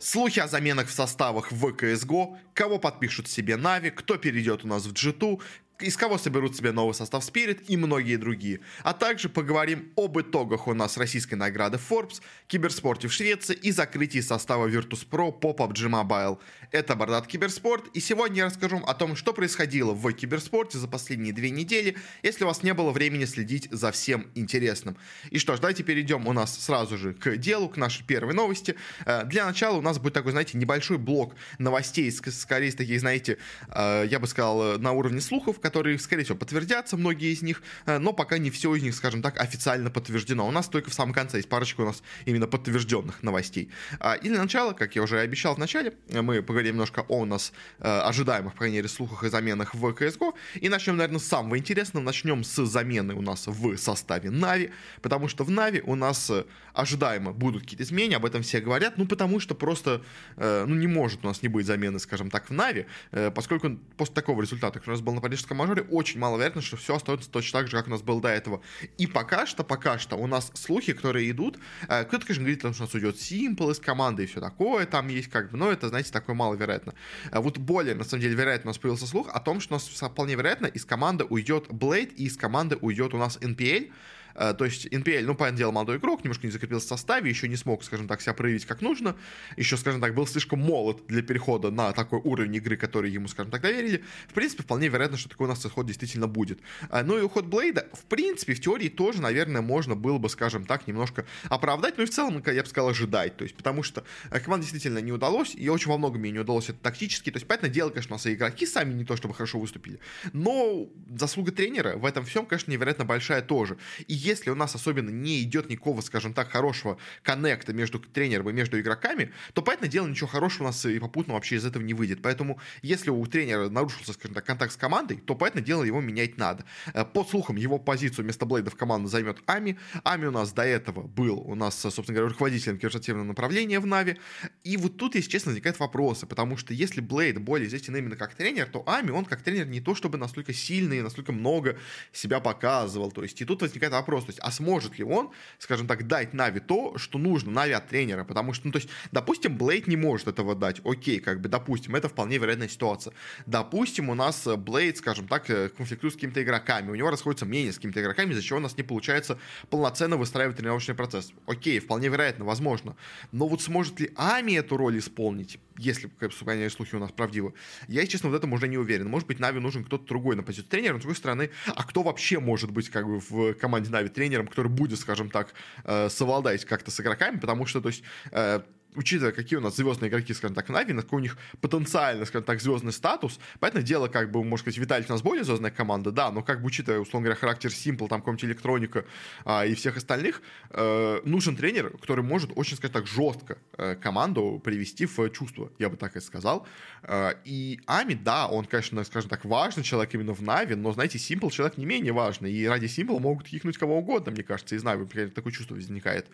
Слухи о заменах в составах в CSGO, кого подпишут себе Нави, кто перейдет у нас в G2, из кого соберут себе новый состав Spirit и многие другие. А также поговорим об итогах у нас российской награды Forbes, киберспорте в Швеции и закрытии состава Virtus.pro по PUBG Mobile. Это Бардат Киберспорт, и сегодня я расскажу о том, что происходило в киберспорте за последние две недели, если у вас не было времени следить за всем интересным. И что ж, давайте перейдем у нас сразу же к делу, к нашей первой новости. Э, для начала у нас будет такой, знаете, небольшой блок новостей, скорее такие, знаете, э, я бы сказал, на уровне слухов, которые, скорее всего, подтвердятся, многие из них, э, но пока не все из них, скажем так, официально подтверждено. У нас только в самом конце есть парочка у нас именно подтвержденных новостей. А, и для начала, как я уже обещал в начале, мы поговорим немножко о нас э, ожидаемых, по крайней мере, слухах и заменах в CSGO. И начнем, наверное, с самого интересного. Начнем с замены у нас в составе Нави, потому что в Нави у нас э, ожидаемо будут какие-то изменения, об этом все говорят, ну, потому что просто, ну, не может у нас не быть замены, скажем так, в Нави, поскольку после такого результата, который у нас был на парижском мажоре, очень маловероятно, что все остается точно так же, как у нас было до этого. И пока что, пока что у нас слухи, которые идут, э, кто-то, конечно, говорит, что у нас уйдет Simple из команды и все такое, там есть как бы, но это, знаете, такое маловероятно. А вот более, на самом деле, вероятно, у нас появился слух о том, что у нас вполне вероятно из команды уйдет Blade и из команды уйдет у нас NPL, то есть NPL, ну, понятное дело, молодой игрок, немножко не закрепился в составе, еще не смог, скажем так, себя проявить как нужно. Еще, скажем так, был слишком молод для перехода на такой уровень игры, который ему, скажем так, доверили. В принципе, вполне вероятно, что такой у нас исход действительно будет. Э, ну и уход Блейда, в принципе, в теории тоже, наверное, можно было бы, скажем так, немножко оправдать, но и в целом, я бы сказал, ожидать. То есть, потому что э, команда действительно не удалось, и очень во многом ей не удалось это тактически. То есть, понятное дело, конечно, у нас и игроки сами не то чтобы хорошо выступили, но заслуга тренера в этом всем, конечно, невероятно большая тоже. И если у нас особенно не идет никакого, скажем так, хорошего коннекта между тренером и между игроками, то, понятное дело, ничего хорошего у нас и попутно вообще из этого не выйдет. Поэтому, если у тренера нарушился, скажем так, контакт с командой, то, понятное дело, его менять надо. Э, по слухам, его позицию вместо Блейда в команду займет Ами. Ами у нас до этого был у нас, собственно говоря, руководителем киберспортивного направления в Нави. И вот тут, если честно, возникают вопросы, потому что если Блейд более известен именно как тренер, то Ами, он как тренер не то чтобы настолько сильный, настолько много себя показывал. То есть и тут возникает вопрос, то есть, а сможет ли он, скажем так, дать Нави то, что нужно Нави от тренера, потому что, ну, то есть, допустим, Блейд не может этого дать, окей, как бы, допустим, это вполне вероятная ситуация. Допустим, у нас Блейд, скажем так, э, конфликтует с какими-то игроками, у него расходятся мнения с какими-то игроками, из-за чего у нас не получается полноценно выстраивать тренировочный процесс. Окей, вполне вероятно, возможно. Но вот сможет ли Ами эту роль исполнить? если, бы, слухи у нас правдивы. Я, честно, в этом уже не уверен. Может быть, Нави нужен кто-то другой на позицию тренера, но с другой стороны, а кто вообще может быть как бы в команде Нави тренером, который будет, скажем так, э, совладать как-то с игроками, потому что, то есть, э, учитывая, какие у нас звездные игроки, скажем так, в Нави, какой у них потенциально, скажем так, звездный статус, поэтому дело, как бы, можно сказать, Виталий у нас более звездная команда, да, но как бы, учитывая, условно говоря, характер Simple, там, какого-нибудь электроника а, и всех остальных, э, нужен тренер, который может очень, скажем так, жестко э, команду привести в чувство, я бы так и сказал. Э, и Ами, да, он, конечно, скажем так, важный человек именно в Navi, но, знаете, Simple человек не менее важный, и ради Simple могут кикнуть кого угодно, мне кажется, из Navi, такое чувство возникает.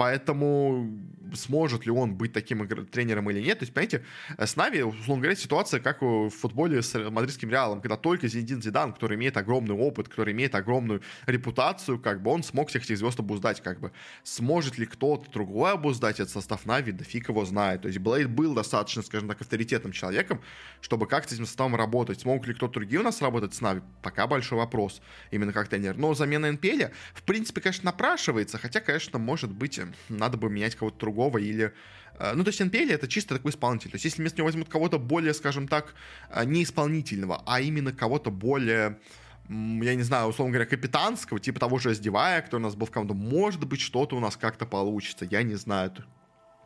Поэтому сможет ли он быть таким тренером или нет. То есть, понимаете, с Navi, условно говоря, ситуация, как в футболе с мадридским Реалом, когда только Зинедин Зидан, который имеет огромный опыт, который имеет огромную репутацию, как бы он смог всех этих звезд обуздать, как бы. Сможет ли кто-то другой обуздать этот состав Navi, да фиг его знает. То есть Блейд был достаточно, скажем так, авторитетным человеком, чтобы как с этим составом работать. Смог ли кто-то другие у нас работать с Нави? Пока большой вопрос, именно как тренер. Но замена НПЛ, в принципе, конечно, напрашивается, хотя, конечно, может быть, надо бы менять кого-то другого или... Э, ну, то есть NPL это чисто такой исполнитель. То есть если вместо него возьмут кого-то более, скажем так, э, не исполнительного, а именно кого-то более я не знаю, условно говоря, капитанского, типа того же Сдевая, который у нас был в команду, может быть, что-то у нас как-то получится, я не знаю.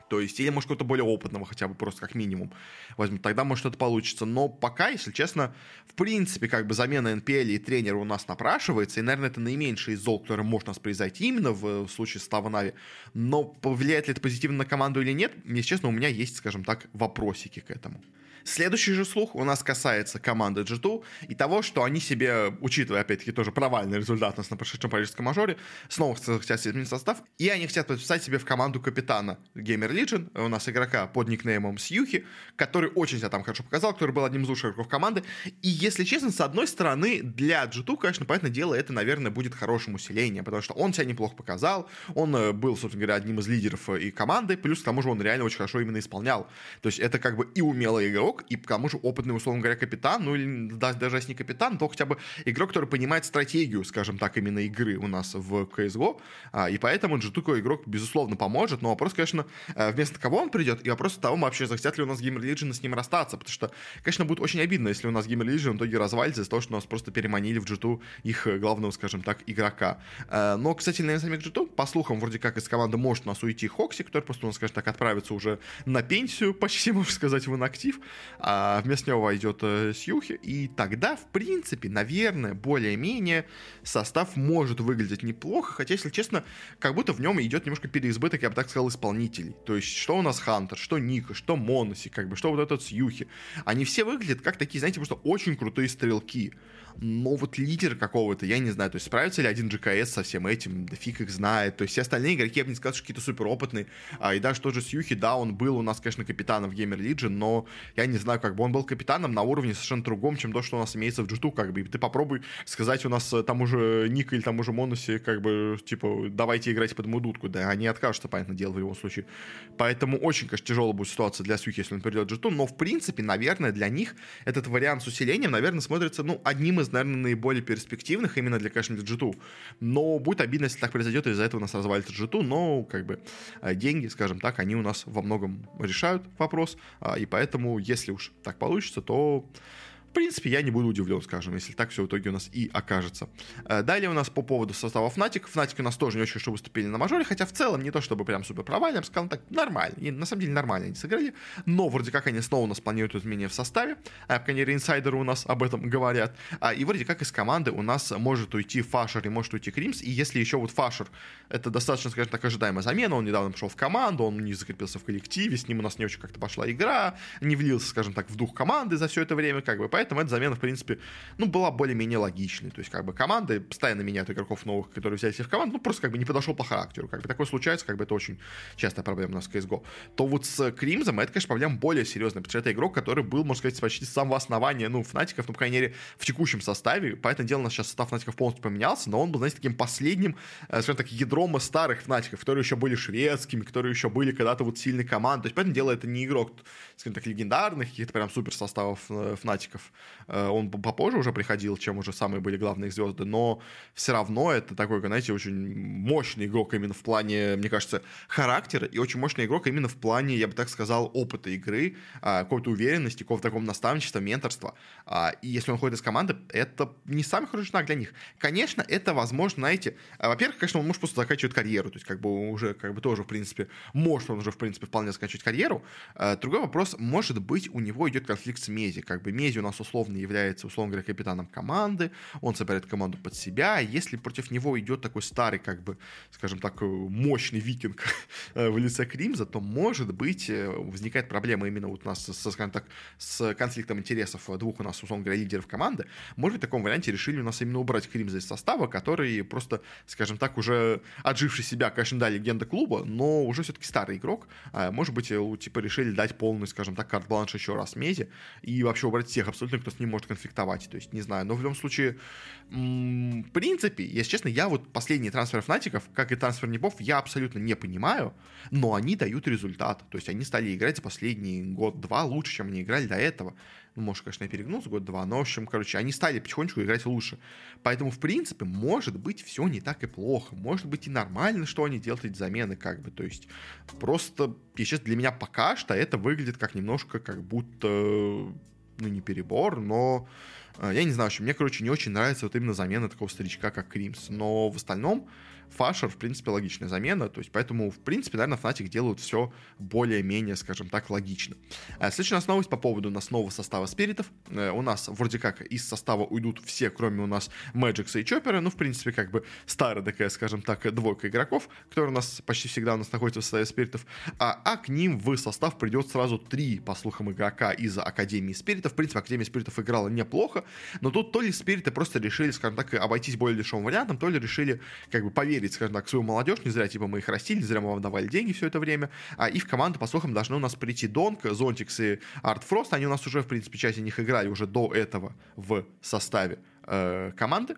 То есть, или, может, какого-то более опытного хотя бы, просто как минимум возьмут. Тогда, может, что-то получится. Но пока, если честно, в принципе, как бы замена NPL и тренера у нас напрашивается. И, наверное, это наименьший из зол, который может у нас произойти именно в, в случае с Нави. Но повлияет ли это позитивно на команду или нет, если честно, у меня есть, скажем так, вопросики к этому. Следующий же слух у нас касается команды G2 и того, что они себе, учитывая, опять-таки, тоже провальный результат у нас на прошедшем парижском мажоре, снова хотят изменить состав, и они хотят подписать себе в команду капитана Gamer Legion, у нас игрока под никнеймом Сьюхи, который очень себя там хорошо показал, который был одним из лучших игроков команды. И, если честно, с одной стороны, для G2, конечно, понятное дело, это, наверное, будет хорошим усилением, потому что он себя неплохо показал, он э, был, собственно говоря, одним из лидеров э, и команды, плюс к тому же он реально очень хорошо именно исполнял. То есть это как бы и умелый игрок, и к тому же опытный, условно говоря, капитан, ну или даже если не капитан, то хотя бы игрок, который понимает стратегию, скажем так, именно игры у нас в CSGO, а, и поэтому G2 такой игрок, безусловно, поможет, но вопрос, конечно, э, вместо кого он придет, и вопрос того, вообще захотят ли у нас Gamer Legion с ним расстаться, потому что, конечно, будет очень обидно, если у нас Gamer Legion в итоге развалится из-за того, что нас просто переманили в G2 их главного, скажем так, игрока. Э, но, кстати, на самих G2, по слухам, вроде как из команды может у нас уйти Хокси, который просто, нас, скажем так, отправится уже на пенсию, почти, можно сказать, в инактив, а вместо него войдет э, Сьюхи, и тогда, в принципе, наверное, более-менее состав может выглядеть неплохо, хотя, если честно, как будто в нем идет немножко переизбыток, я бы так сказал, исполнителей. То есть, что у нас Хантер, что Ника, что Моноси, как бы, что вот этот Сьюхи. Они все выглядят как такие, знаете, просто очень крутые стрелки но вот лидер какого-то, я не знаю, то есть справится ли один GKS со всем этим, да фиг их знает, то есть все остальные игроки, я бы не сказал, что какие-то супер опытные, а, и даже тот же Сьюхи, да, он был у нас, конечно, капитаном в Gamer Legion, но я не знаю, как бы он был капитаном на уровне совершенно другом, чем то, что у нас имеется в g как бы, и ты попробуй сказать у нас э, тому же Ника или тому же Монусе, как бы, типа, давайте играть под мою дудку, да, они откажутся, понятное дело, в его случае. Поэтому очень, конечно, тяжелая будет ситуация для Сьюхи, если он придет в g но, в принципе, наверное, для них этот вариант с усилением, наверное, смотрится, ну, одним из из, наверное, наиболее перспективных именно для, для G2. Но будет обидно, если так произойдет, и из-за этого у нас развалится G2, но, как бы, э, деньги, скажем так, они у нас во многом решают вопрос, а, и поэтому, если уж так получится, то принципе, я не буду удивлен, скажем, если так все в итоге у нас и окажется. Э, далее у нас по поводу состава Fnatic. Fnatic у нас тоже не очень хорошо выступили на мажоре, хотя в целом не то чтобы прям супер провальным, скажем так, нормально. И на самом деле нормально они сыграли, но вроде как они снова у нас планируют изменения в составе. А, по крайней инсайдеры у нас об этом говорят. А, и вроде как из команды у нас может уйти Фашер и может уйти Кримс. И если еще вот Фашер, это достаточно, скажем так, ожидаемая замена, он недавно пришел в команду, он не закрепился в коллективе, с ним у нас не очень как-то пошла игра, не влился, скажем так, в дух команды за все это время, как бы, поэтому эта замена, в принципе, ну, была более-менее логичной. То есть, как бы, команды постоянно меняют игроков новых, которые взяли себе в команду, ну, просто, как бы, не подошел по характеру. Как бы, такое случается, как бы, это очень частая проблема у нас в CSGO. То вот с Кримзом это, конечно, проблема более серьезная, потому что это игрок, который был, можно сказать, почти с самого основания, ну, Фнатиков, ну, по крайней мере, в текущем составе. Поэтому дело, у нас сейчас состав Фнатиков полностью поменялся, но он был, знаете, таким последним, э, скажем так, ядром старых Фнатиков, которые еще были шведскими, которые еще были когда-то вот сильной командой. То есть, поэтому дело, это не игрок, скажем так, легендарных, каких-то прям супер составов э, Фнатиков. Э, он попозже уже приходил, чем уже самые были главные звезды, но все равно это такой, знаете, очень мощный игрок именно в плане, мне кажется, характера, и очень мощный игрок именно в плане, я бы так сказал, опыта игры, а, какой-то уверенности, какого-то такого наставничества, менторства. А, и если он ходит из команды, это не самый хороший знак для них. Конечно, это возможно, знаете, а, во-первых, конечно, он может просто заканчивать карьеру, то есть как бы уже, как бы тоже, в принципе, может он уже, в принципе, вполне заканчивать карьеру. Другой вопрос, может быть, у него идет конфликт с Мези, как бы Мези у нас условно является, условно говоря, капитаном команды, он собирает команду под себя, если против него идет такой старый, как бы, скажем так, мощный викинг э, в лице Кримза, то, может быть, э, возникает проблема именно вот у нас, со, скажем так, с конфликтом интересов двух у нас, условно говоря, лидеров команды. Может быть, в таком варианте решили у нас именно убрать Кримза из состава, который просто, скажем так, уже отживший себя, конечно, да, легенда клуба, но уже все-таки старый игрок. А, может быть, э, типа решили дать полный, скажем так, карт-бланш еще раз Мезе и вообще убрать всех абсолютно, кто с ним может конфликтовать. То есть, не знаю, но в любом случае, в принципе, если честно, я вот последние трансферы Фнатиков, как и трансфер Непов, я абсолютно не понимаю, но они дают результат. То есть они стали играть последний год-два лучше, чем они играли до этого. Ну, может, конечно, я перегнул с год-два, но, в общем, короче, они стали потихонечку играть лучше. Поэтому, в принципе, может быть, все не так и плохо. Может быть, и нормально, что они делают эти замены, как бы. То есть, просто, сейчас для меня пока что это выглядит как немножко, как будто, ну, не перебор, но я не знаю, что мне, короче, не очень нравится вот именно замена такого старичка, как Кримс. Но в остальном Фашер, в принципе, логичная замена, то есть поэтому, в принципе, наверное, Fnatic делают все более-менее, скажем так, логично. А следующая у нас новость по поводу у нас нового состава спиритов. Э, у нас вроде как из состава уйдут все, кроме у нас Мэджикса и Чоппера, ну, в принципе, как бы старая такая, скажем так, двойка игроков, которые у нас почти всегда у нас находятся в составе спиритов, а, а к ним в состав придет сразу три, по слухам, игрока из Академии спиритов. В принципе, Академия спиритов играла неплохо, но тут то ли спириты просто решили, скажем так, обойтись более дешевым вариантом, то ли решили как бы поверить скажем так, свою молодежь, не зря, типа, мы их растили, не зря мы вам давали деньги все это время, а, и в команду, по слухам, должны у нас прийти. Донк, Зонтикс и Артфрост, они у нас уже, в принципе, часть из них играли уже до этого в составе э, команды,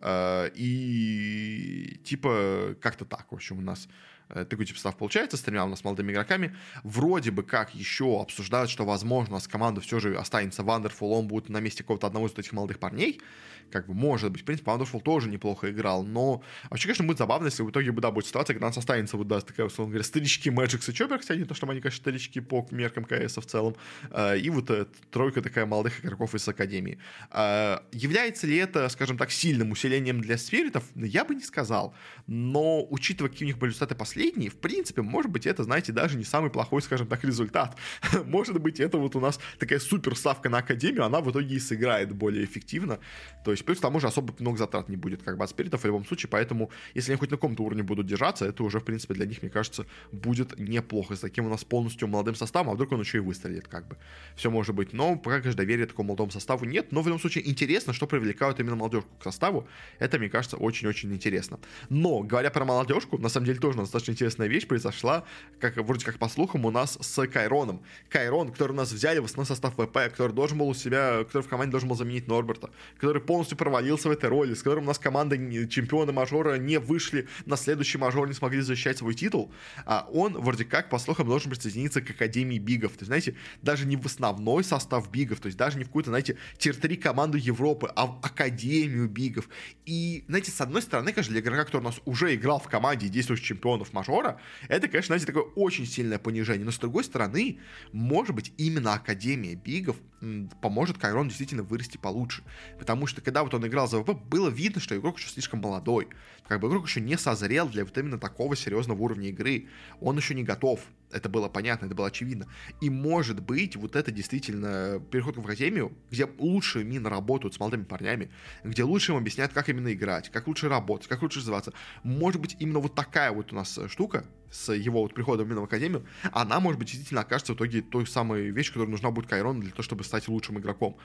э, и, типа, как-то так, в общем, у нас Э, такой тип состав получается с тремя у нас молодыми игроками. Вроде бы как еще обсуждают, что, возможно, с команды все же останется Вандерфул, он будет на месте какого-то одного из этих молодых парней. Как бы, может быть, в принципе, Вандерфул тоже неплохо играл, но вообще, конечно, будет забавно, если в итоге, да, будет ситуация, когда у нас останется, вот, да, такая, условно говоря, старички Мэджикс и Чопер, кстати, не то, что они, конечно, старички по меркам КС в целом, э, и вот тройка такая молодых игроков из Академии. Э, является ли это, скажем так, сильным усилением для спиритов? Я бы не сказал, но учитывая, какие у них были результаты последние последний, в принципе, может быть, это, знаете, даже не самый плохой, скажем так, результат. может быть, это вот у нас такая супер ставка на Академию, она в итоге и сыграет более эффективно. То есть, плюс к тому же особо много затрат не будет, как бы, от спиритов в любом случае, поэтому, если они хоть на каком-то уровне будут держаться, это уже, в принципе, для них, мне кажется, будет неплохо. С таким у нас полностью молодым составом, а вдруг он еще и выстрелит, как бы. Все может быть. Но пока, конечно, доверия такому молодому составу нет, но в любом случае интересно, что привлекают именно молодежку к составу. Это, мне кажется, очень-очень интересно. Но, говоря про молодежку, на самом деле тоже достаточно очень интересная вещь произошла, как вроде как по слухам, у нас с Кайроном. Кайрон, который у нас взяли в основной состав ВП, который должен был у себя, который в команде должен был заменить Норберта, который полностью провалился в этой роли, с которым у нас команда чемпиона мажора не вышли на следующий мажор, не смогли защищать свой титул, а он вроде как, по слухам, должен присоединиться к Академии BIG ов. То есть, знаете, даже не в основной состав BIG ов, то есть даже не в какую-то, знаете, tier-3 команду Европы, а в Академию BIG ов. И, знаете, с одной стороны, конечно, для игрока, который у нас уже играл в команде действующих чемпионов мажора, это, конечно, знаете, такое очень сильное понижение. Но, с другой стороны, может быть, именно Академия BIG ов поможет Кайрон действительно вырасти получше. Потому что, когда вот он играл за ВП, было видно, что игрок еще слишком молодой. Как бы игрок еще не созрел для вот именно такого серьезного уровня игры. Он еще не готов. Это было понятно, это было очевидно. И может быть, вот это действительно переход в Академию, где лучше именно работают с молодыми парнями, где лучше им объясняют, как именно играть, как лучше работать, как лучше развиваться. Может быть, именно вот такая вот у нас штука, с его вот приходом именно в Академию, она, может быть, действительно окажется в итоге той самой вещью, которая нужна будет Кайрону для того, чтобы стать лучшим игроком.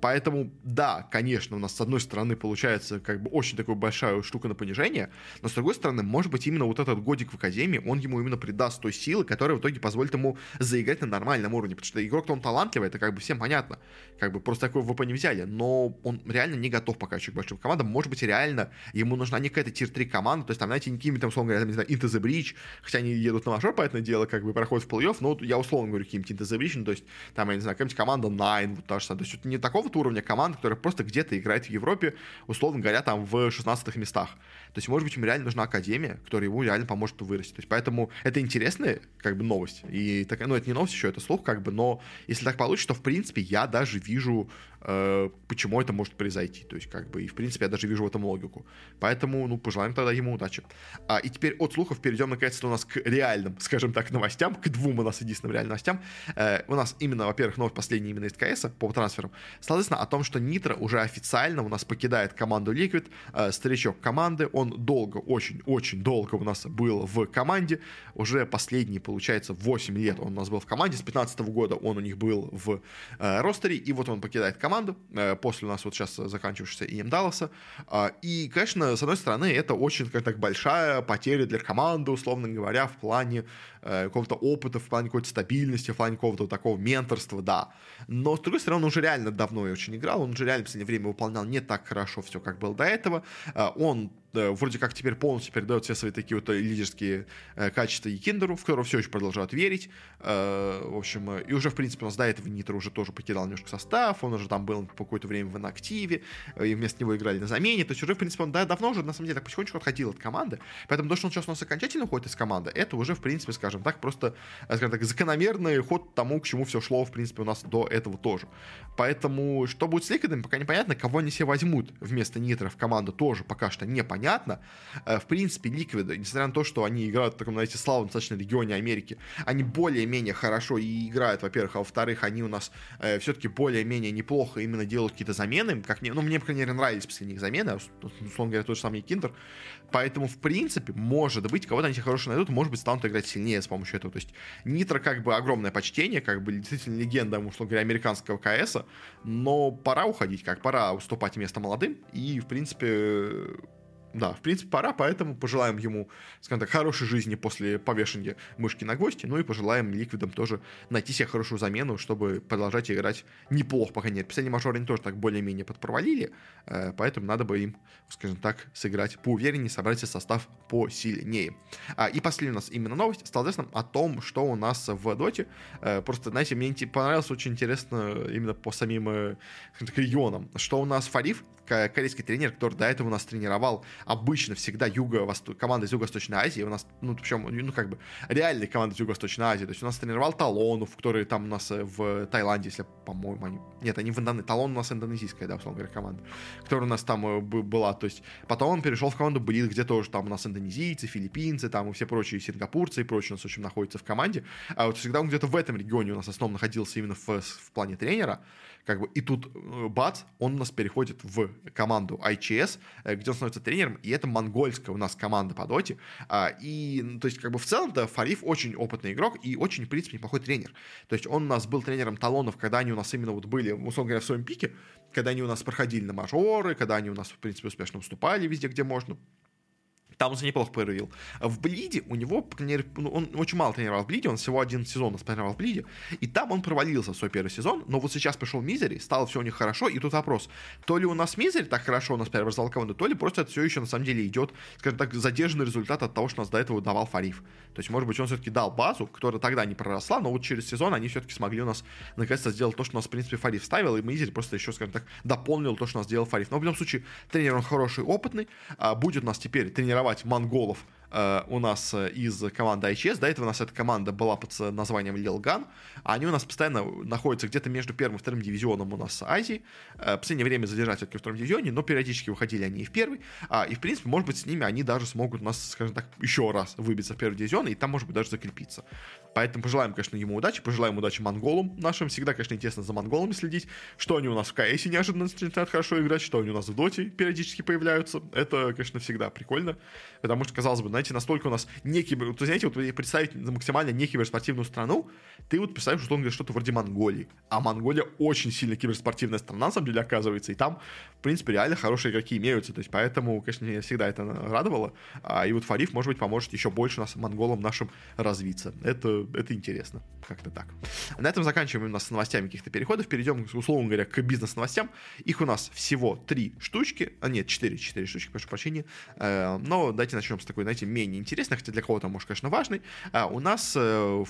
Поэтому, да, конечно, у нас с одной стороны получается как бы очень такая большая штука на понижение, но с другой стороны, может быть, именно вот этот годик в Академии, он ему именно придаст той силы, которая в итоге позволит ему заиграть на нормальном уровне, потому что игрок-то он талантливый, это как бы всем понятно. Как бы просто такой ВП не взяли, но он реально не готов пока еще к большим командам. Может быть, реально ему нужна не какая-то тир-3 команда, то есть там, знаете, не какими-то, условно говоря, там, не знаю, Into the Breach, хотя они едут на мажор, поэтому дело, как бы проходят в плей-офф, но я условно говорю, каким-то ну, то есть там, я не знаю, какая-нибудь команда Nine, вот та же самая, то есть это не такого уровня команда, которая просто где-то играет в Европе, условно говоря, там в 16 местах. То есть, может быть, ему реально нужна академия, которая ему реально поможет вырасти. То есть, поэтому это интересная, как бы, новость. И такая, ну, это не новость еще, это слух, как бы, но если так получится, то, в принципе, я даже вижу, почему это может произойти. То есть, как бы, и, в принципе, я даже вижу в этом логику. Поэтому, ну, пожелаем тогда ему удачи. А, и теперь от слухов перейдем, наконец-то, у нас к реальным, скажем так, новостям, к двум у нас единственным реальным новостям. Э, у нас именно, во-первых, новость последняя именно из КС по трансферам. Соответственно, о том, что Нитро уже официально у нас покидает команду Liquid, э, старичок команды, он долго, очень-очень долго у нас был в команде, уже последние, получается, 8 лет он у нас был в команде, с 15 года он у них был в э, ростере, и вот он покидает команду, э, после у нас вот сейчас заканчивающегося Ием Далласа, э, и, конечно, с одной стороны, это очень, как так, большая потеря для команды, условно говоря, в плане э, какого-то опыта, в плане какой-то стабильности, в плане какого-то такого менторства, да, но, с другой стороны, он уже реально давно и очень играл, он уже реально в последнее время выполнял не так хорошо все, как было до этого, э, он вроде как теперь полностью передает все свои такие вот лидерские э, качества и Киндеру, в которого все еще продолжают верить. Э, в общем, э, и уже, в принципе, у нас до этого Нитро уже тоже покидал немножко состав, он уже там был по какое-то время в инактиве, и вместо него играли на замене. То есть уже, в принципе, он да, давно уже, на самом деле, так потихонечку отходил от команды. Поэтому то, что он сейчас у нас окончательно уходит из команды, это уже, в принципе, скажем так, просто, скажем так, закономерный ход тому, к чему все шло, в принципе, у нас до этого тоже. Поэтому, что будет с Ликвидами, пока непонятно. Кого они себе возьмут вместо Нитро в команду, тоже пока что непонятно. Э, в принципе, Ликвиды, несмотря на то, что они играют в таком, знаете, славном достаточно регионе Америки, они более-менее хорошо и играют, во-первых, а во-вторых, они у нас э, все-таки более-менее неплохо именно делают какие-то замены, как не, ну, мне, по крайней мере, нравились последние замены, а, условно говоря, тот же самый Киндер, поэтому, в принципе, может быть, кого-то они хорошо найдут, может быть, станут играть сильнее с помощью этого, то есть Нитро, как бы, огромное почтение, как бы, действительно легенда, условно говоря, американского КСа, но пора уходить, как пора уступать место молодым, и, в принципе, да, в принципе, пора, поэтому пожелаем ему, скажем так, хорошей жизни после повешения мышки на гвозди, ну и пожелаем ликвидам тоже найти себе хорошую замену, чтобы продолжать играть неплохо, пока нет. Последний мажор они тоже так более-менее подпровалили, э, поэтому надо бы им, скажем так, сыграть поувереннее, собрать себе состав посильнее. А, и последняя у нас именно новость стала известна о том, что у нас в доте. Э, просто, знаете, мне понравилось очень интересно именно по самим э, регионам, что у нас Фариф, корейский тренер, который до этого у нас тренировал обычно всегда юго команда из Юго-Восточной Азии, у нас, ну, причем, ну, как бы, реальная команда из Юго-Восточной Азии, то есть у нас тренировал Талонов, который там у нас э, в Таиланде, если, по-моему, они... Нет, они в Индонезии, Талон у нас индонезийская, да, условно говоря, команда, которая у нас там э, была, то есть потом он перешел в команду Близ, где тоже там у нас индонезийцы, филиппинцы, там и все прочие сингапурцы и прочие у нас, в общем, находятся в команде, а вот всегда он где-то в этом регионе у нас основном находился именно в, в плане тренера, как бы, и тут э, бац, он у нас переходит в команду ICS, э, где он становится тренером, и это монгольская у нас команда по доте. А, и, ну, то есть, как бы в целом-то Фариф очень опытный игрок и очень, в принципе, неплохой тренер. То есть он у нас был тренером талонов, когда они у нас именно вот были, условно говоря, в своем пике, когда они у нас проходили на мажоры, когда они у нас, в принципе, успешно выступали везде, где можно. Там он себя неплохо проявил. В Блиде у него, ну, он очень мало тренировал в Блиде, он всего один сезон тренировал в Блиде, и там он провалился в свой первый сезон, но вот сейчас пришел Мизери, стало все у них хорошо, и тут вопрос, то ли у нас Мизери так хорошо у нас преобразовал команду, то ли просто это все еще на самом деле идет, скажем так, задержанный результат от того, что нас до этого давал Фариф. То есть, может быть, он все-таки дал базу, которая тогда не проросла, но вот через сезон они все-таки смогли у нас наконец-то сделать то, что у нас, в принципе, Фариф ставил, и Мизери просто еще, скажем так, дополнил то, что у нас сделал Фариф. Но в любом случае, тренер он хороший, опытный, а будет у нас теперь тренировать монголов Э, у нас э, из команды IHS. До этого у нас эта команда была под названием Лилган. Они у нас постоянно находятся где-то между первым и вторым дивизионом у нас Азии. Э, последнее время задержать все-таки в втором дивизионе, но периодически выходили они и в первый. А, и, в принципе, может быть, с ними они даже смогут у нас, скажем так, еще раз выбиться в первый дивизион, и там, может быть, даже закрепиться. Поэтому пожелаем, конечно, ему удачи, пожелаем удачи монголам нашим. Всегда, конечно, интересно за монголами следить, что они у нас в КСе неожиданно начинают хорошо играть, что они у нас в Доте периодически появляются. Это, конечно, всегда прикольно, потому что, казалось бы, знаете, настолько у нас не кибер... То, знаете, вот представить максимально не киберспортивную страну, ты вот представляешь, что он говорит что-то вроде Монголии. А Монголия очень сильно киберспортивная страна, на самом деле, оказывается, и там, в принципе, реально хорошие игроки имеются. То есть, поэтому, конечно, меня всегда это радовало. А, и вот Фариф, может быть, поможет еще больше нас, монголам нашим, развиться. Это это, интересно. Как-то так. На этом заканчиваем у нас с новостями каких-то переходов. Перейдем, условно говоря, к бизнес-новостям. Их у нас всего три штучки. А, нет, четыре, четыре штучки, прошу прощения. Э, но давайте начнем с такой, знаете, менее интересной, хотя для кого-то, может, конечно, важной. Э, у нас э,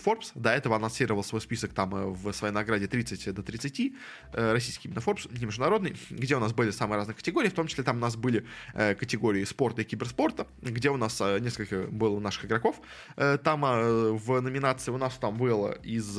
Forbes до этого анонсировал свой список там в своей награде 30 до 30, российский именно Forbes, не международный, где у нас были самые разные категории, в том числе там у нас были категории спорта и киберспорта, где у нас несколько было наших игроков. Там в номинации у нас там было из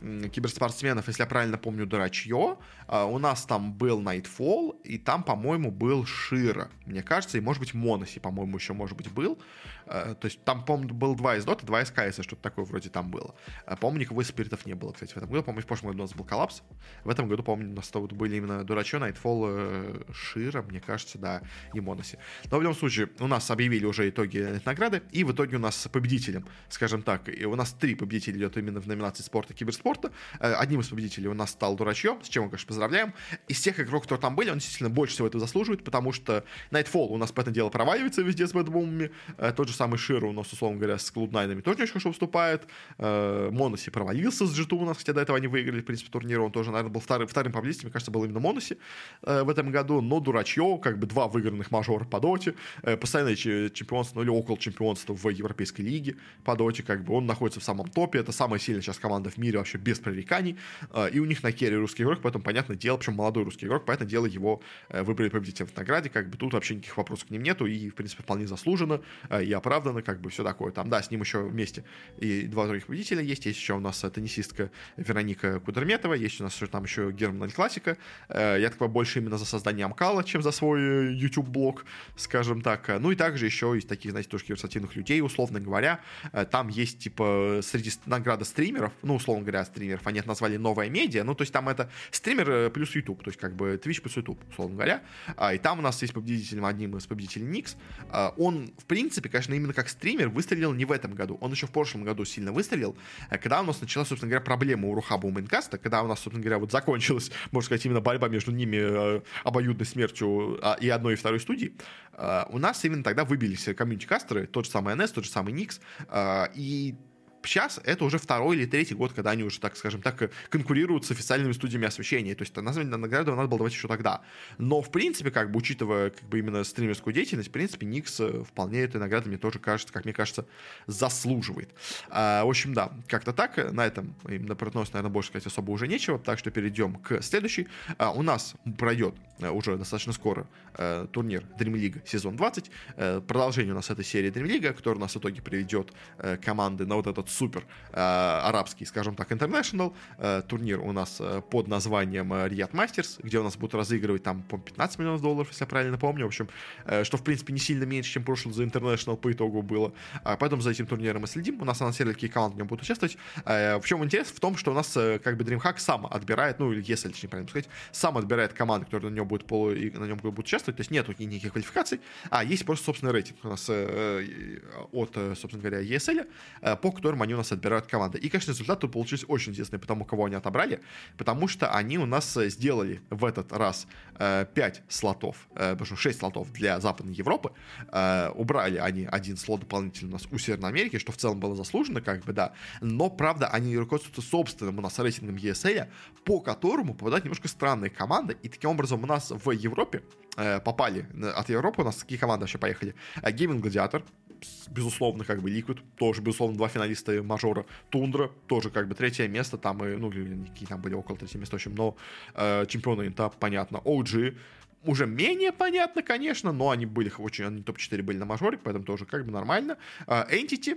киберспортсменов, если я правильно помню, Дурачье. А, у нас там был Nightfall, и там, по-моему, был Шира, мне кажется, и, может быть, Моноси, по-моему, еще, может быть, был. А, то есть там, по-моему, был два из Дота, два из КС, что-то такое вроде там было. А, по-моему, никого из спиритов не было, кстати, в этом году. По-моему, в прошлом году у нас был коллапс. В этом году, помню, у нас вот были именно Дурачье, Nightfall, э, Шира, мне кажется, да, и Моноси. Но в любом случае, у нас объявили уже итоги награды, и в итоге у нас победителем, скажем так, и у нас три победителя идет именно в номинации спорта киберспорт, спорта. Э, одним из победителей у нас стал Дурачье, с чем мы, конечно, поздравляем. Из тех игроков, которые там были, он действительно больше всего этого заслуживает, потому что Nightfall у нас, по этому делу, проваливается везде с бэтбумами. Э, тот же самый Широ у нас, условно говоря, с Cloud9 тоже очень хорошо выступает. Э, Моноси провалился с G2 у нас, хотя до этого они выиграли, в принципе, турнир. Он тоже, наверное, был вторым, вторым по мне кажется, был именно Моноси в этом году. Но Дурачье, как бы два выигранных мажора по доте, постоянное чемпионство, ну или около чемпионства в Европейской лиге по доте, как бы он находится в самом топе. Это самая сильная сейчас команда в мире вообще без пререканий, и у них на керри русский игрок, поэтому, понятное дело, причем молодой русский игрок, поэтому дело его э, выбрали победителем в награде, как бы тут вообще никаких вопросов к ним нету, и, в принципе, вполне заслуженно э, и оправданно, как бы все такое. Там, да, с ним еще вместе и два других победителя есть, есть еще у нас теннисистка Вероника Кудерметова, есть у нас еще, там еще Герман Классика, э, я такой больше именно за создание Амкала, чем за свой YouTube-блог, скажем так. Ну и также еще из таких, знаете, тоже версативных людей, условно говоря, там есть, типа, среди награды стримеров, ну, условно говоря, стримеров. Они это назвали новая медиа. Ну, то есть там это стример э, плюс YouTube, то есть как бы Twitch плюс YouTube, условно говоря. А, и там у нас есть победителем, одним из победителей Никс. А, он, в принципе, конечно, именно как стример выстрелил не в этом году. Он еще в прошлом году сильно выстрелил, э, когда у нас началась, собственно говоря, проблема у Рухаба у Майнкаста, когда у нас, собственно говоря, вот закончилась, можно сказать, именно борьба между ними э, обоюдной смертью а, и одной и второй студии. У нас именно тогда выбились комьюнити-кастеры, тот же самый NS, тот же самый Никс, и сейчас это уже второй или третий год, когда они уже, так скажем так, конкурируют с официальными студиями освещения. То есть название награды надо было давать еще тогда. Но, в принципе, как бы, учитывая как бы именно стримерскую деятельность, в принципе, Никс э, вполне этой награды мне тоже кажется, как мне кажется, заслуживает. А, в общем, да, как-то так. На этом именно про Нос, наверное, больше сказать особо уже нечего. Так что перейдем к следующей. А, у нас пройдет э, уже достаточно скоро а, турнир Dream League сезон 20. А, продолжение у нас этой серии Dream League, который у нас в итоге приведет а, команды на вот этот супер э, арабский, скажем так, international э, турнир у нас э, под названием Riyadh Masters, где у нас будут разыгрывать там по 15 миллионов долларов, если я правильно помню, в общем, э, что в принципе не сильно меньше, чем прошлый за international по итогу было. А поэтому за этим турниром мы следим, у нас анонсировали, какие команды в нем будут участвовать. Э, в чем интерес? В том, что у нас э, как бы DreamHack сам отбирает, ну или если точнее правильно сказать, сам отбирает команды, которые на нем будут полу и на нем будут участвовать, то есть нету никаких квалификаций, а есть просто собственный рейтинг у нас э, от, собственно говоря, ESL, по которым они у нас отбирают команды. И, конечно, результат тут получился очень интересный по тому, кого они отобрали, потому что они у нас э, сделали в этот раз э, 5 слотов, э, 6 слотов для Западной Европы. Э, убрали они один слот дополнительно у нас у Северной Америки, что в целом было заслуженно, как бы, да. Но, правда, они руководствуются собственным у нас рейтингом ESL, по которому попадают немножко странные команды, и таким образом у нас в Европе э, попали, от Европы у нас какие команды вообще поехали? Гейминг Гладиатор, безусловно, как бы Liquid, тоже, безусловно, два финалиста мажора. Тундра, тоже как бы третье место, там и, ну, какие там были около третьего места, в общем, но э, чемпионы Инта, понятно. OG, уже менее понятно, конечно, но они были очень, они топ-4 были на мажоре, поэтому тоже как бы нормально. Uh, Entity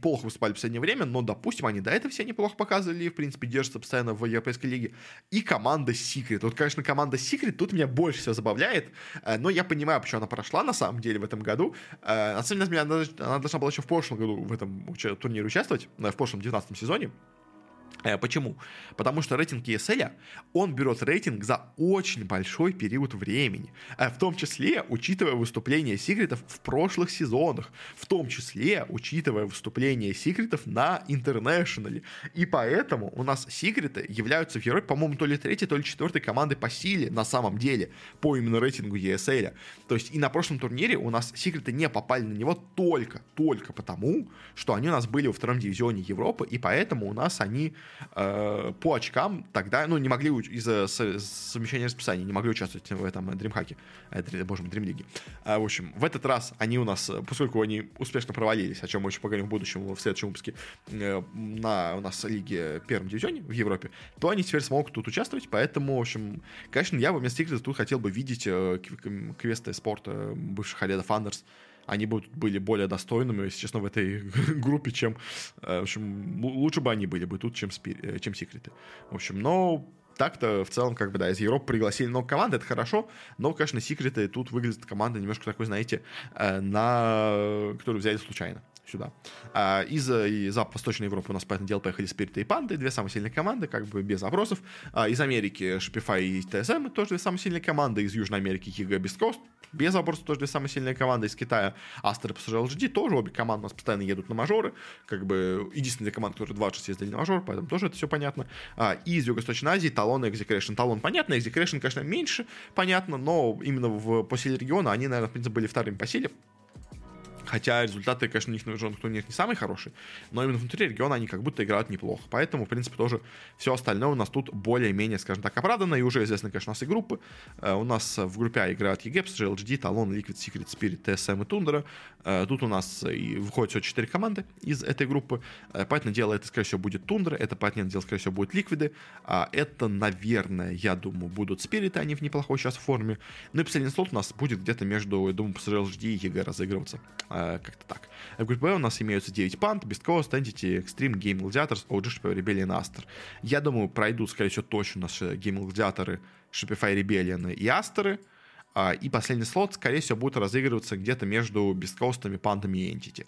плохо выступали в последнее время, но, допустим, они до этого все неплохо показывали, в принципе, держатся постоянно в Европейской лиге. И команда Secret. Вот, конечно, команда Secret тут меня больше всего забавляет, э, но я понимаю, почему она прошла, на самом деле, в этом году. Э, на самом деле, она, она должна была еще в прошлом году в этом турнире участвовать, э, в прошлом 19 сезоне. Э, почему? Потому что рейтинг ESL, он берет рейтинг за очень большой период времени, э, в том числе учитывая выступления секретов в прошлых сезонах, в том числе учитывая выступления секретов на интернешнале. И поэтому у нас секреты являются в Европе, по-моему, то ли третьей, то ли четвертой командой по силе на самом деле, по именно рейтингу ESL. То есть и на прошлом турнире у нас секреты не попали на него только, только потому, что они у нас были во втором дивизионе Европы, и поэтому у нас они э, по очкам тогда, ну, не могли из-за совмещения расписания, не могли участвовать в этом DreamHack, э, боже мой, Dream. Э, в общем, в этот раз они у нас, поскольку они успешно провалились, о чем мы еще поговорим в будущем, в следующем выпуске, э, на у нас лиге первом дивизионе в Европе, то они теперь смогут тут участвовать, поэтому, в общем, конечно, я бы вместо Secret тут хотел бы видеть э, квесты спорта бывших Аледа Фандерс, они будут, были более достойными, если честно, в этой группе, чем... Э, в общем, лучше бы они были бы тут, чем, спир... Э, чем секреты. В общем, но так-то в целом, как бы, да, из Европы пригласили много команд, это хорошо, но, конечно, секреты тут выглядят команда немножко такой, знаете, э, на... которую взяли случайно сюда. А, из, из Восточной Европы у нас, понятное дело, поехали Спирит и Панды, две самые сильные команды, как бы без вопросов. А, из Америки Shopify и TSM тоже две самые сильные команды. Из Южной Америки Хига Best Coast, без вопросов тоже две самые сильные команды. Из Китая Астер и LGD тоже обе команды у нас постоянно едут на мажоры. Как бы единственная команда, которая 26 ездили на мажор, поэтому тоже это все понятно. А, и из Юго-Восточной Азии Талон и Execration. Талон понятно, Execration, конечно, меньше понятно, но именно в, по силе региона они, наверное, в принципе, были вторыми по силе. Хотя результаты, конечно, у них на международных турнирах не самые хорошие, но именно внутри региона они как будто играют неплохо. Поэтому, в принципе, тоже все остальное у нас тут более-менее, скажем так, оправдано. И уже известны, конечно, у нас и группы. Э, у нас в группе А играют EGEPS, GLGD, Talon, Liquid, Secret, Spirit, TSM и Tundra. Э, тут у нас и выходит всего 4 команды из этой группы. Э, понятное дело, это, скорее всего, будет Тундра, это, понятное дело, скорее всего, будет Ликвиды. А это, наверное, я думаю, будут Спириты, они в неплохой сейчас форме. Ну и последний слот у нас будет где-то между, я думаю, PSG.LGD и EG разыгрываться. Как-то так. В группе Б у нас имеются 9 Pandas, Beastcoast, Entity, Extreme, Gaimin Gladiators, OG, Shopify Rebellion, Aster. Я думаю, пройдут, скорее всего, точно наши Gaimin Gladiator ы, Shopify Rebellion и Aster ы. И последний слот, скорее всего, будет разыгрываться где-то между Beastcoast ами, Пандами и Entity.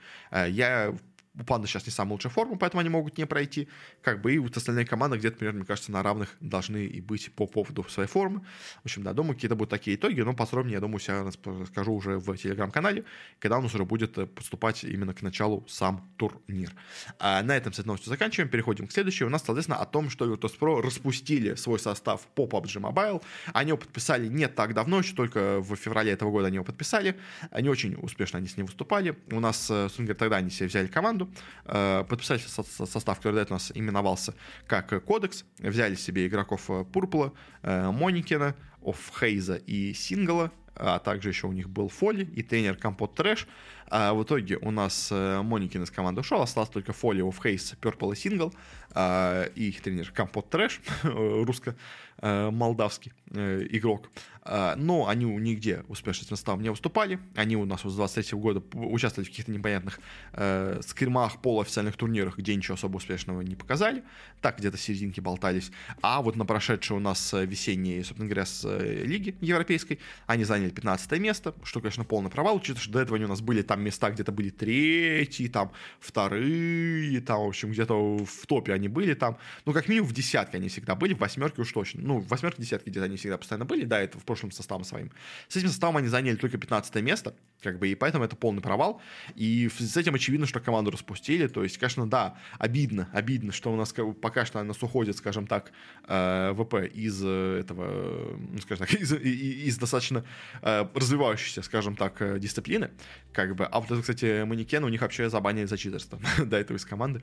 Я у Панды сейчас не самая лучшая форма, поэтому они могут не пройти. Как бы и вот остальные команды где-то, примерно, мне кажется, на равных должны и быть по поводу своей формы. В общем, да, думаю, какие-то будут такие итоги, но подробнее, я думаю, я расскажу уже в телеграм-канале, когда у нас уже будет э, поступать именно к началу сам турнир. А на этом с этой новостью заканчиваем, переходим к следующей. У нас, соответственно, о том, что Virtus.pro распустили свой состав по PUBG Mobile. Они его подписали не так давно, еще только в феврале этого года они его подписали. Они очень успешно они с ним выступали. У нас, собственно говоря, тогда они себе взяли команду, э, подписали состав, который до этого у нас именовался как Кодекс, взяли себе игроков Пурпла, э, Моникина, Оффхейза и Сингла, а также еще у них был Фоли и тренер Компот Трэш. А в итоге у нас э, Моникин из команды ушел, осталось только Фоли, Оффхейз, Purple и Сингл, а, и их тренер Компот Трэш, русско-молдавский э, игрок. А, но они нигде успешно составом не выступали. Они у нас с 23 года участвовали в каких-то непонятных э, скримах, полуофициальных турнирах, где ничего особо успешного не показали. Так, где-то серединки болтались. А вот на прошедшей у нас э, весенней, собственно говоря, с э, лиги европейской, они заняли 15 место, что, конечно, полный провал, учитывая, что до этого они у нас были там места, где-то были третьи, там вторые, там, в общем, где-то в топе они были там. Ну, как минимум в десятке они всегда были, в восьмерке уж точно. Ну, в восьмерке, десятке где-то они всегда постоянно были, да, это в прошлым составом своим. С этим составом они заняли только 15 место, как бы, и поэтому это полный провал. И с этим очевидно, что команду распустили. То есть, конечно, да, обидно, обидно, что у нас пока что у нас уходит, скажем так, э, ВП из э, этого, ну, скажем так, из, из достаточно э, развивающейся, скажем так, дисциплины. Как бы. А вот это, кстати, манекен у них вообще забанили за читерство до этого из команды.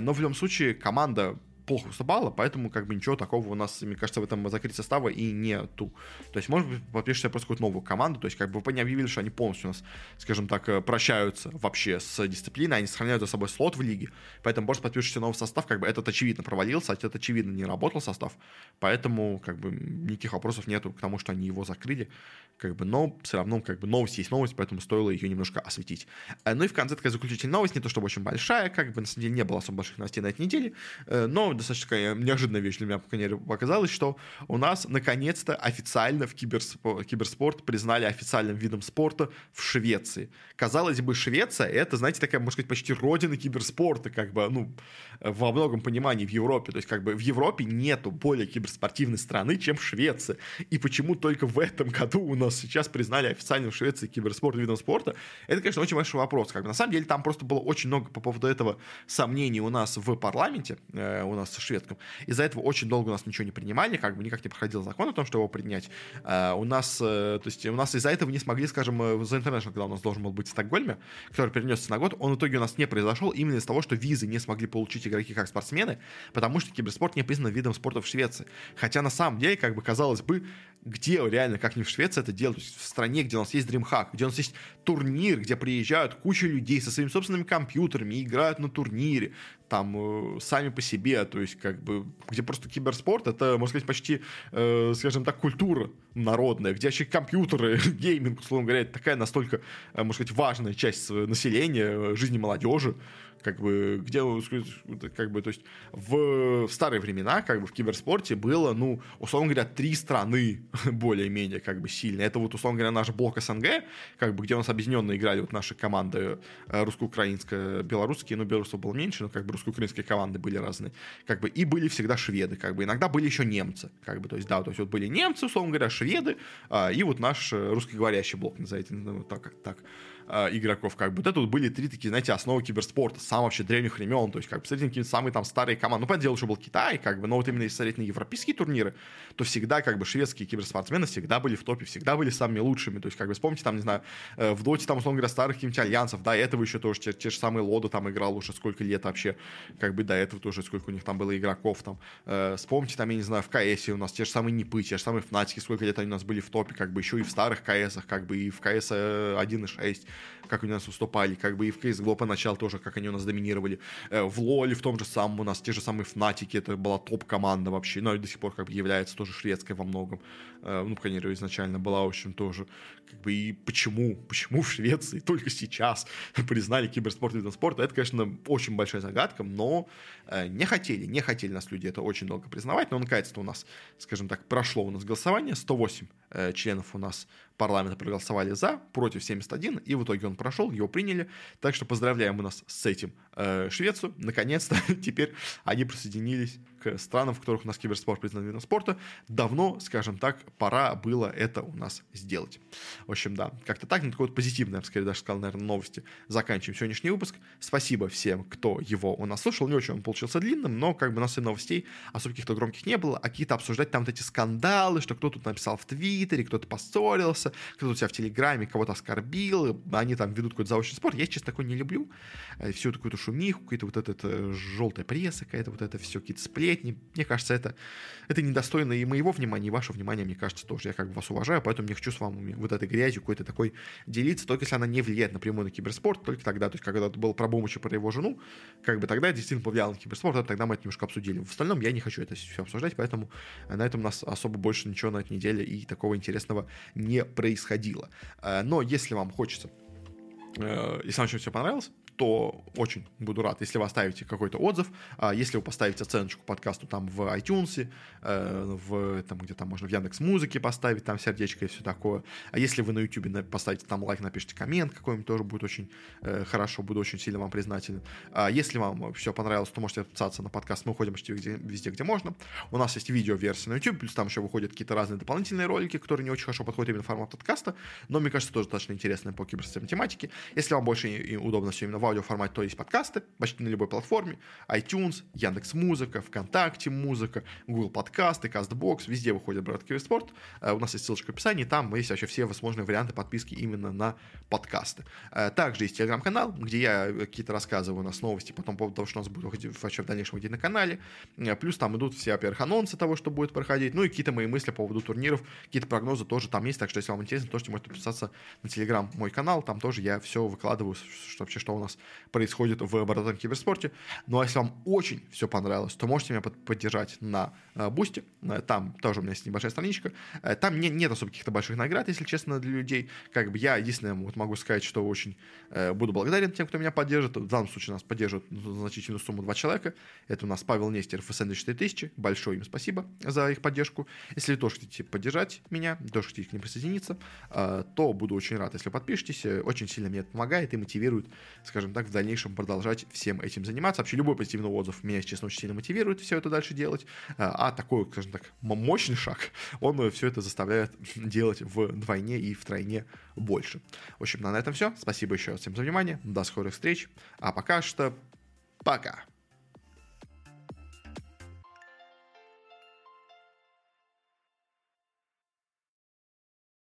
Но в любом случае команда плохо выступала, поэтому как бы ничего такого у нас, мне кажется, в этом закрытии состава и нету. То есть, может быть, подпишешь себе просто какую-то новую команду, то есть, как бы не объявили, что они полностью у нас, скажем так, э, прощаются вообще с дисциплиной, они сохраняют за собой слот в лиге, поэтому просто подпишешь себе новый состав, как бы этот очевидно провалился, а этот очевидно не работал состав, поэтому как бы никаких вопросов нету к тому, что они его закрыли, как бы, но все равно как бы новость есть новость, поэтому стоило ее немножко осветить. Э, ну и в конце такая заключительная новость, не то чтобы очень большая, как бы на самом деле не было особо больших новостей на этой неделе, э, но достаточно такая неожиданная вещь для меня по крайней мере, показалось, что у нас наконец-то официально в киберспорт, киберспорт признали официальным видом спорта в Швеции. Казалось бы, Швеция это, знаете, такая, можно сказать, почти родина киберспорта, как бы, ну, во многом понимании в Европе. То есть, как бы в Европе нету более киберспортивной страны, чем Швеция. И почему только в этом году у нас сейчас признали официальным в Швеции киберспорт видом спорта, это, конечно, очень большой вопрос. Как бы, на самом деле, там просто было очень много по поводу этого сомнений у нас в парламенте, э, у нас в шведском. Из-за этого очень долго у нас ничего не принимали, как бы никак не проходил закон о том, что его принять. Э, у нас, э, то есть, у нас из-за этого не смогли, скажем, э, The International, когда у нас должен был быть в Стокгольме, который перенесся на год, он в итоге у нас не произошел именно из-за того, что визы не смогли получить игроки как спортсмены, потому что киберспорт не признан видом спорта в Швеции. Хотя на самом деле, как бы казалось бы, где реально, как не в Швеции это есть в стране, где у нас есть DreamHack, где у нас есть турнир, где приезжают куча людей со своими собственными компьютерами, играют на турнире, там, э, сами по себе, то есть, как бы, где просто киберспорт, это, можно сказать, почти, э, скажем так, культура народная, где вообще компьютеры, гейминг, условно говоря, это такая настолько, э, можно сказать, важная часть населения, э, жизни молодежи, как бы, где, как бы, то есть, в, в старые времена, как бы, в киберспорте было, ну, условно говоря, три страны более-менее, как бы, сильные. Это вот, условно говоря, наш блок СНГ, как бы, где у нас объединенно играли вот наши команды э, русско-украинская, белорусские, ну, белорусов было меньше, но, как бы, русско-украинские команды были разные, как бы, и были всегда шведы, как бы, иногда были еще немцы, как бы, то есть, да, то есть, вот были немцы, условно говоря, шведы, а, и вот наш э, русскоговорящий блок, назовите, ну, так, так, э, игроков, как бы. Вот это вот были три такие, знаете, основы киберспорта, с самых вообще древних времен, то есть, как бы, посмотрите, какие самые там старые команды. Ну, понятное дело, что был Китай, как бы, но вот именно если смотреть на европейские турниры, то всегда, как бы, шведские киберспортсмены всегда были в топе, всегда были самыми лучшими. То есть, как бы, вспомните, там, не знаю, э, в доте, там, условно говоря, старых каких-нибудь альянсов, да, этого еще тоже, те, те же самые Лода там играл уже сколько лет вообще, как бы, до этого тоже сколько у них там было игроков, там, э, вспомните, там, я не знаю, в КСе у нас те же самые Нипы, те же самые Фнатики, сколько лет они у нас были в топе, как бы, еще и в старых КСах, как бы, и в КС 1.6, как они у нас выступали, как бы и в CSGO поначалу тоже, как они у нас доминировали. Э, в Лоле в том же самом у нас те же самые Фнатики, это была топ-команда вообще, но и до сих пор как бы является тоже шведской во многом. Э, ну, мере, изначально была, в общем, тоже как бы, и почему, почему в Швеции только сейчас признали киберспорт видом спорта, это, конечно, очень большая загадка, но э, не хотели, не хотели нас люди это очень долго признавать, но наконец-то у нас, скажем так, прошло у нас голосование, 108 э, членов у нас парламента проголосовали за, против 71, и в итоге он прошел, его приняли. Так что поздравляем у нас с этим Швецию. Наконец-то теперь они присоединились к странам, в которых у нас киберспорт признан видом спорта. Давно, скажем так, пора было это у нас сделать. В общем, да, как-то так, на такой вот позитивной, я бы скорее даже сказал, наверное, новости. Заканчиваем сегодняшний выпуск. Спасибо всем, кто его у нас слушал. Не очень он получился длинным, но как бы у нас и новостей особо каких-то громких не было, а какие-то обсуждать там вот эти скандалы, что кто-то написал в Твиттере, кто-то поссорился, кто-то у себя в Телеграме кого-то оскорбил, они там ведут какой-то заочный спор. Я, честно, такой не люблю. Э, всю эту какую-то шумиху, какую-то вот этот э, желтая пресса, какая-то вот это все, какие-то сплетни. Мне кажется, это, это недостойно и моего внимания, и вашего внимания, мне кажется, тоже. Я как бы вас уважаю, поэтому не хочу с вами вот этой грязью какой-то такой делиться, только если она не влияет напрямую на киберспорт, только тогда, то есть когда это был про Бумыча, про его жену, как бы тогда действительно повлиял на киберспорт, вот тогда мы это немножко обсудили. В остальном я не хочу это все обсуждать, поэтому на этом у нас особо больше ничего на этой неделе и такого интересного не происходило. Э, но если вам хочется э, если вам все понравилось, то очень буду рад, если вы оставите какой-то отзыв, а если вы поставите оценочку подкасту там в iTunes, э, в, там, где там можно в Яндекс Музыке поставить там сердечко и все такое. А если вы на YouTube поставите там лайк, напишите коммент какой-нибудь, тоже будет очень э, хорошо, буду очень сильно вам признателен. А если вам все понравилось, то можете подписаться на подкаст, мы уходим почти везде, везде, где можно. У нас есть видео-версия на YouTube, плюс там еще выходят какие-то разные дополнительные ролики, которые не очень хорошо подходят именно формат подкаста, но мне кажется, тоже достаточно интересные по киберсистемной тематике. Если вам больше удобно все именно в аудиоформате, то есть подкасты почти на любой платформе. iTunes, Яндекс Музыка, ВКонтакте Музыка, Google подкасты, CastBox, везде выходит Брат Спорт. Э, у нас есть ссылочка в описании, там есть вообще все возможные варианты подписки именно на подкасты. Э, также есть телеграм-канал, где я какие-то рассказываю у нас новости по поводу того, что у нас будет выходить вообще в дальнейшем выходить на канале. Э, плюс там идут все, во-первых, анонсы того, что будет проходить, ну и какие-то мои мысли по поводу турниров, какие-то прогнозы тоже там есть, так что если вам интересно, то можете подписаться на телеграм мой канал, там тоже я все выкладываю, что вообще что у нас происходит в бородатом киберспорте. Ну а если вам очень все понравилось, то можете меня поддержать на Boosty. Э, там тоже у меня есть небольшая страничка. Э, там не, нет особо каких-то больших наград, если честно, для людей. Как бы я единственное вот могу сказать, что очень э, буду благодарен тем, кто меня поддержит. В данном случае нас поддерживают значительную сумму два человека. Это у нас Павел Нестеров и Sandwich 4000. Большое им спасибо за их поддержку. Если вы тоже хотите поддержать меня, тоже хотите к ним присоединиться, то буду очень рад, если подпишетесь. Очень сильно мне это помогает и мотивирует, скажем так, в дальнейшем продолжать всем этим заниматься. Вообще любой позитивный отзыв меня, честно, очень сильно мотивирует все это дальше делать. А, а такой, скажем так, мощный шаг, он все это заставляет делать вдвойне и втройне больше. В общем, на этом все. Спасибо еще раз всем за внимание. До скорых встреч. А пока что пока.